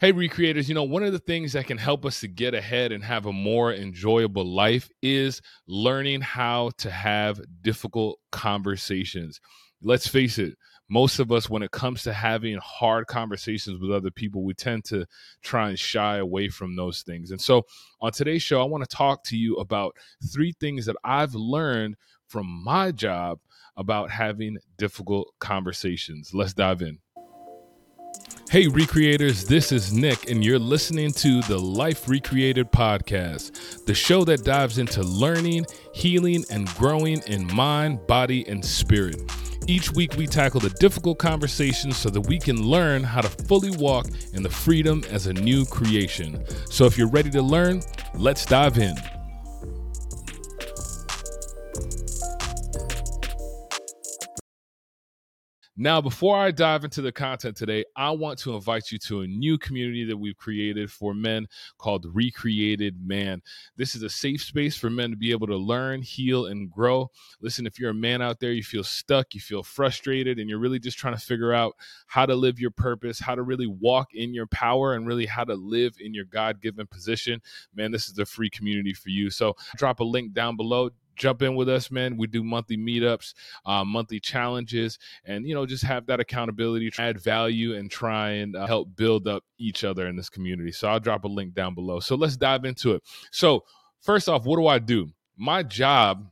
Hey, recreators, you know, one of the things that can help us to get ahead and have a more enjoyable life is learning how to have difficult conversations. Let's face it, most of us, when it comes to having hard conversations with other people, we tend to try and shy away from those things. And so on today's show, I want to talk to you about three things that I've learned from my job about having difficult conversations. Let's dive in. Hey, Recreators, this is Nick, and you're listening to the Life Recreated podcast, the show that dives into learning, healing, and growing in mind, body, and spirit. Each week, we tackle the difficult conversations so that we can learn how to fully walk in the freedom as a new creation. So, if you're ready to learn, let's dive in. Now, before I dive into the content today, I want to invite you to a new community that we've created for men called Recreated Man. This is a safe space for men to be able to learn, heal, and grow. Listen, if you're a man out there, you feel stuck, you feel frustrated, and you're really just trying to figure out how to live your purpose, how to really walk in your power, and really how to live in your God given position, man, this is a free community for you. So, drop a link down below jump in with us, man. We do monthly meetups, uh, monthly challenges, and you know, just have that accountability, add value, and try and uh, help build up each other in this community. So I'll drop a link down below. So let's dive into it. So first off, what do I do? My job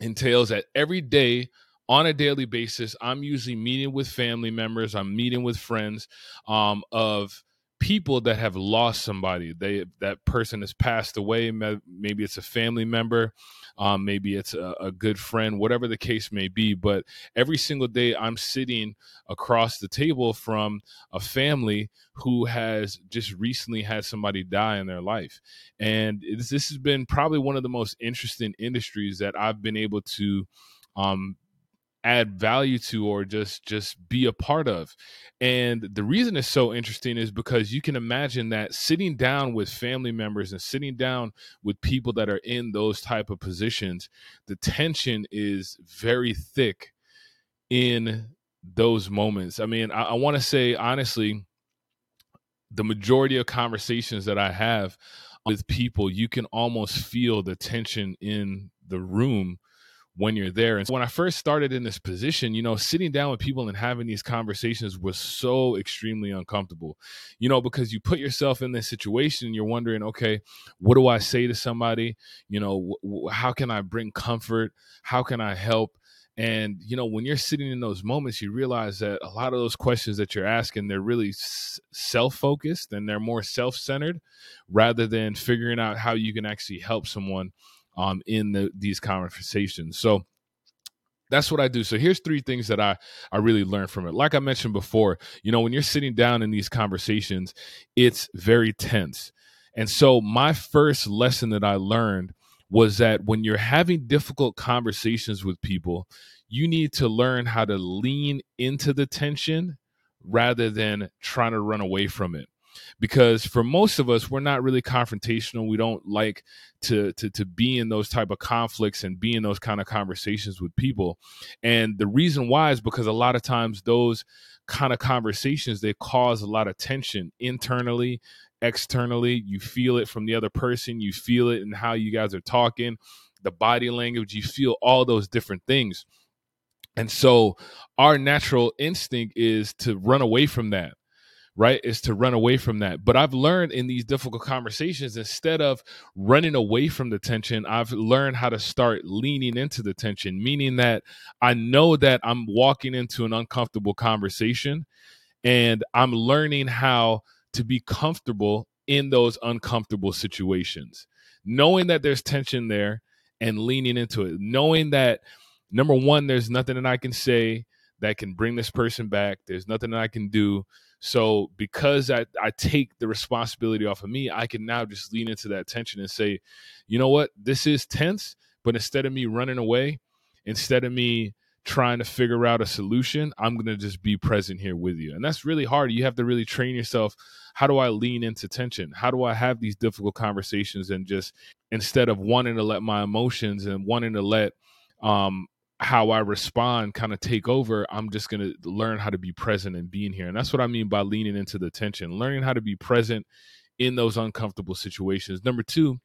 entails that every day on a daily basis i'm usually meeting with family members i'm meeting with friends um, of people that have lost somebody. They that person has passed away maybe it's a family member um, maybe it's a, a, good friend whatever the case may be but every single day i'm sitting across the table from a family who has just recently had somebody die in their life. And this has been probably one of the most interesting industries that i've been able to um, add value to or just just be a part of. And the reason it's so interesting is because you can imagine that sitting down with family members and sitting down with people that are in those type of positions the tension is very thick in those moments. I mean i, I want to say honestly the majority of conversations that i have with people you can almost feel the tension in the room when you're there. And so when I first started in this position, you know, sitting down with people and having these conversations was so extremely uncomfortable, you know, because you put yourself in this situation and you're wondering, okay, what do I say to somebody? You know, w- how can I bring comfort? How can I help? And you know, when you're sitting in those moments, you realize that a lot of those questions that you're asking, they're really s- self-focused and they're more self-centered, rather than figuring out how you can actually help someone um, in the, these conversations. So that's what I do. So here's three things that I I really learned from it. Like I mentioned before, you know, when you're sitting down in these conversations, it's very tense. And so my first lesson that I learned was that when you're having difficult conversations with people, you need to learn how to lean into the tension rather than trying to run away from it because for most of us we're not really confrontational. We don't like to to to be in those type of conflicts and be in those kind of conversations with people. And the reason why is because a lot of times those kind of conversations they cause a lot of tension internally externally. You feel it from the other person. You feel it in how you guys are talking the body language. You feel all those different things. And so our natural instinct is to run away from that right is to run away from that. But i've learned in these difficult conversations instead of running away from the tension i've learned how to start leaning into the tension meaning that i know that i'm walking into an uncomfortable conversation and i'm learning how to be comfortable in those uncomfortable situations. Knowing that there's tension there and leaning into it. Knowing that number one there's nothing that i can say that can bring this person back. There's nothing that i can do so because I, I take the responsibility off of me, I can now just lean into that tension and say, you know what, this is tense, but instead of me running away, instead of me trying to figure out a solution, I'm going to just be present here with you. And that's really hard. You have to really train yourself. How do I lean into tension? How do I have these difficult conversations and just instead of wanting to let my emotions and wanting to let um how I respond kind of take over, I'm just going to learn how to be present and being here. And that's what I mean by leaning into the tension, learning how to be present in those uncomfortable situations. Number two,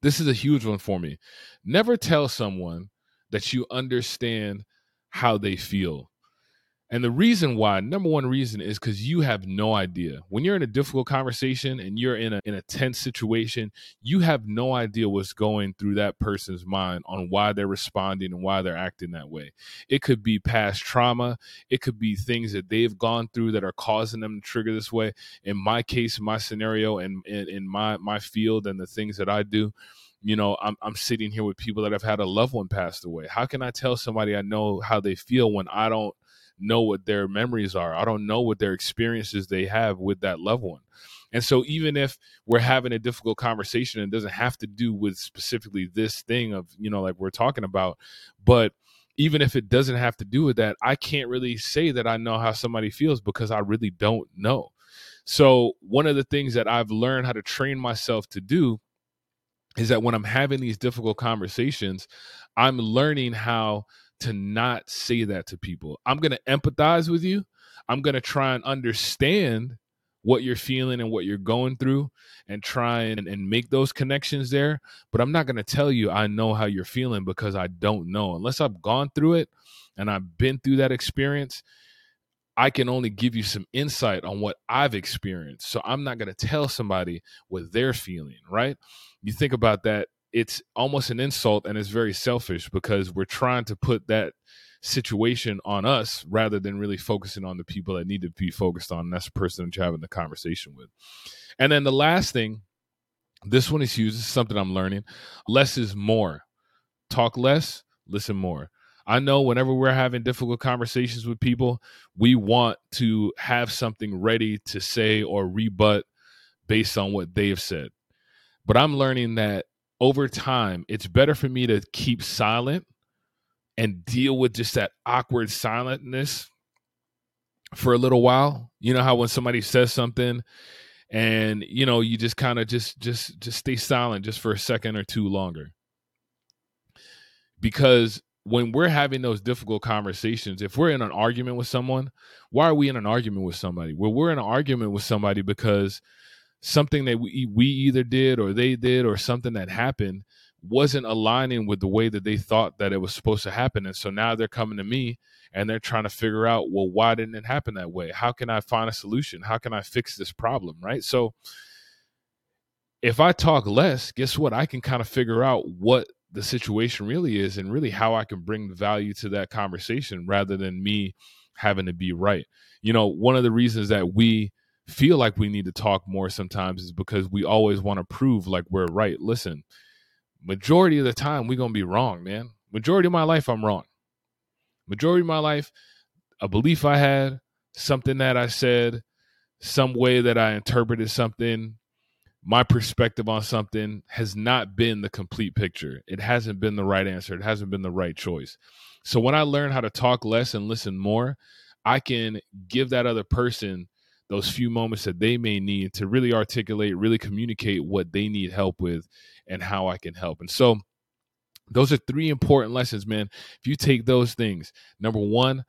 this is a huge one for me. Never tell someone that you understand how they feel. And the reason why, number one reason is because you have no idea. When you're in a difficult conversation and you're in a in a tense situation, you have no idea what's going through that person's mind on why they're responding and why they're acting that way. It could be past trauma, it could be things that they've gone through that are causing them to trigger this way. In my case, my scenario and in, in my my field and the things that I do, you know I'm, I'm sitting here with people that have had a loved one passed away how can i tell somebody i know how they feel when i don't know what their memories are. I don't know what their experiences they have with that loved one. And so even if we're having a difficult conversation, it doesn't have to do with specifically this thing of, you know, like we're talking about, but even if it doesn't have to do with that, I can't really say that I know how somebody feels because I really don't know. So one of the things that I've learned how to train myself to do is that when I'm having these difficult conversations, I'm learning how to not say that to people. I'm going to empathize with you. I'm going to try and understand what you're feeling and what you're going through and try and, and make those connections there. But I'm not going to tell you I know how you're feeling because I don't know. Unless I've gone through it and I've been through that experience, I can only give you some insight on what I've experienced. So I'm not going to tell somebody what they're feeling, right? You think about that it's almost an insult and it's very selfish because we're trying to put that situation on us rather than really focusing on the people that need to be focused on. That's the person that you're having the conversation with. And then the last thing, this one is huge. This is something I'm learning. Less is more. Talk less, listen more. I know whenever we're having difficult conversations with people, we want to have something ready to say or rebut based on what they've said. But I'm learning that over time, it's better for me to keep silent and deal with just that awkward silentness for a little while. You know how when somebody says something and you know you just kind of just just just stay silent just for a second or two longer. Because when we're having those difficult conversations, if we're in an argument with someone, why are we in an argument with somebody? Well, we're in an argument with somebody because something that we, we either did or they did or something that happened wasn't aligning with the way that they thought that it was supposed to happen. And so now they're coming to me and they're trying to figure out well why didn't it happen that way? How can i find a solution? How can i fix this problem right? So if i talk less guess what? I can kind of figure out what the situation really is and really how i can bring value to that conversation rather than me having to be right. You know one of the reasons that we feel like we need to talk more sometimes is because we always want to prove like we're right. Listen, majority of the time we're gonna be wrong, man. Majority of my life I'm wrong. Majority of my life, a belief I had, something that I said, some way that I interpreted something, my perspective on something has not been the complete picture. It hasn't been the right answer. It hasn't been the right choice. So when I learn how to talk less and listen more, I can give that other person those few moments that they may need to really articulate, really communicate what they need help with and how I can help. And so those are three important lessons, man. If you take those things, number one,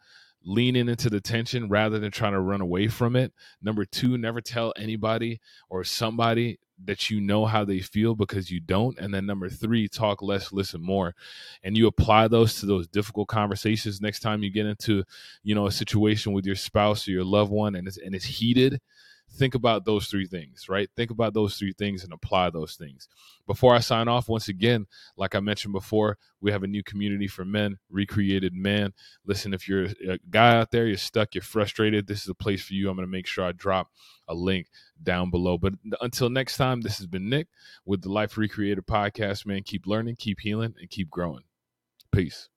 leaning into the tension rather than trying to run away from it. Number two, never tell anybody or somebody that you know how they feel because you don't. And then number three talk less listen more. And you apply those to those difficult conversations next time you get into you know a situation with your spouse or your loved one and it's and it's heated think about those three things, right? Think about those three things and apply those things. Before I sign off, once again, like I mentioned before, we have a new community for men, Recreated Man. Listen, if you're a guy out there, you're stuck, you're frustrated, this is a place for you. I'm going to make sure I drop a link down below. But until next time, this has been Nick with the Life Recreated podcast, man. Keep learning, keep healing, and keep growing. Peace.